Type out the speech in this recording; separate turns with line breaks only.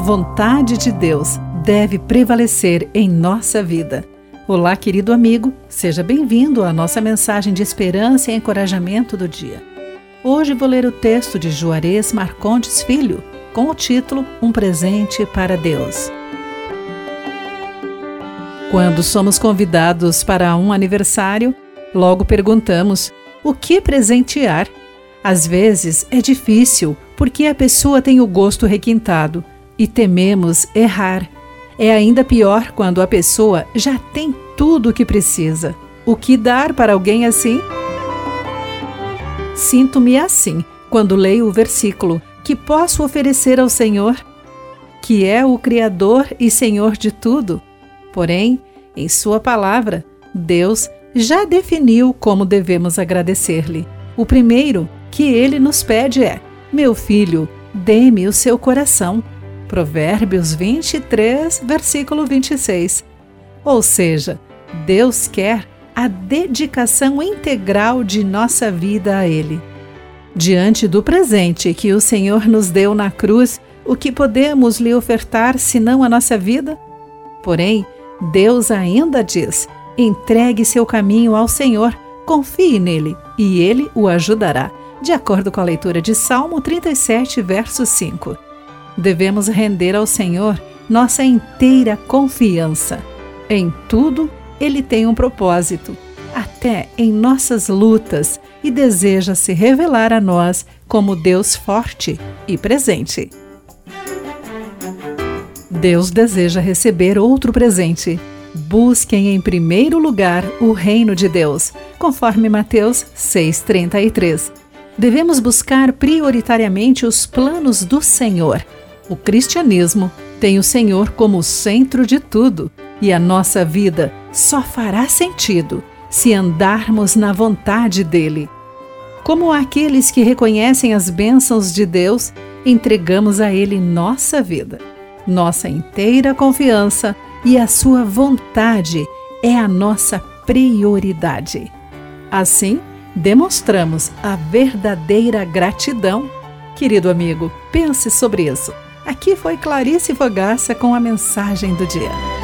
vontade de Deus deve prevalecer em nossa vida. Olá, querido amigo, seja bem-vindo à nossa mensagem de esperança e encorajamento do dia. Hoje vou ler o texto de Juarez Marcondes Filho, com o título Um Presente para Deus. Quando somos convidados para um aniversário, logo perguntamos o que presentear. Às vezes é difícil porque a pessoa tem o gosto requintado e tememos errar. É ainda pior quando a pessoa já tem tudo o que precisa. O que dar para alguém assim? Sinto-me assim quando leio o versículo que posso oferecer ao Senhor, que é o Criador e Senhor de tudo. Porém, em Sua palavra, Deus já definiu como devemos agradecer-lhe. O primeiro que ele nos pede é: Meu filho, dê-me o seu coração. Provérbios 23, versículo 26. Ou seja, Deus quer a dedicação integral de nossa vida a Ele. Diante do presente que o Senhor nos deu na cruz, o que podemos lhe ofertar senão a nossa vida? Porém, Deus ainda diz: entregue seu caminho ao Senhor, confie nele e ele o ajudará, de acordo com a leitura de Salmo 37, verso 5 devemos render ao Senhor nossa inteira confiança. Em tudo, Ele tem um propósito, até em nossas lutas, e deseja se revelar a nós como Deus forte e presente. Deus deseja receber outro presente. Busquem em primeiro lugar o reino de Deus, conforme Mateus 6,33. Devemos buscar prioritariamente os planos do Senhor o cristianismo tem o Senhor como centro de tudo e a nossa vida só fará sentido se andarmos na vontade dele. Como aqueles que reconhecem as bênçãos de Deus, entregamos a Ele nossa vida, nossa inteira confiança e a Sua vontade é a nossa prioridade. Assim, demonstramos a verdadeira gratidão. Querido amigo, pense sobre isso. Aqui foi Clarice Fogaça com a mensagem do dia.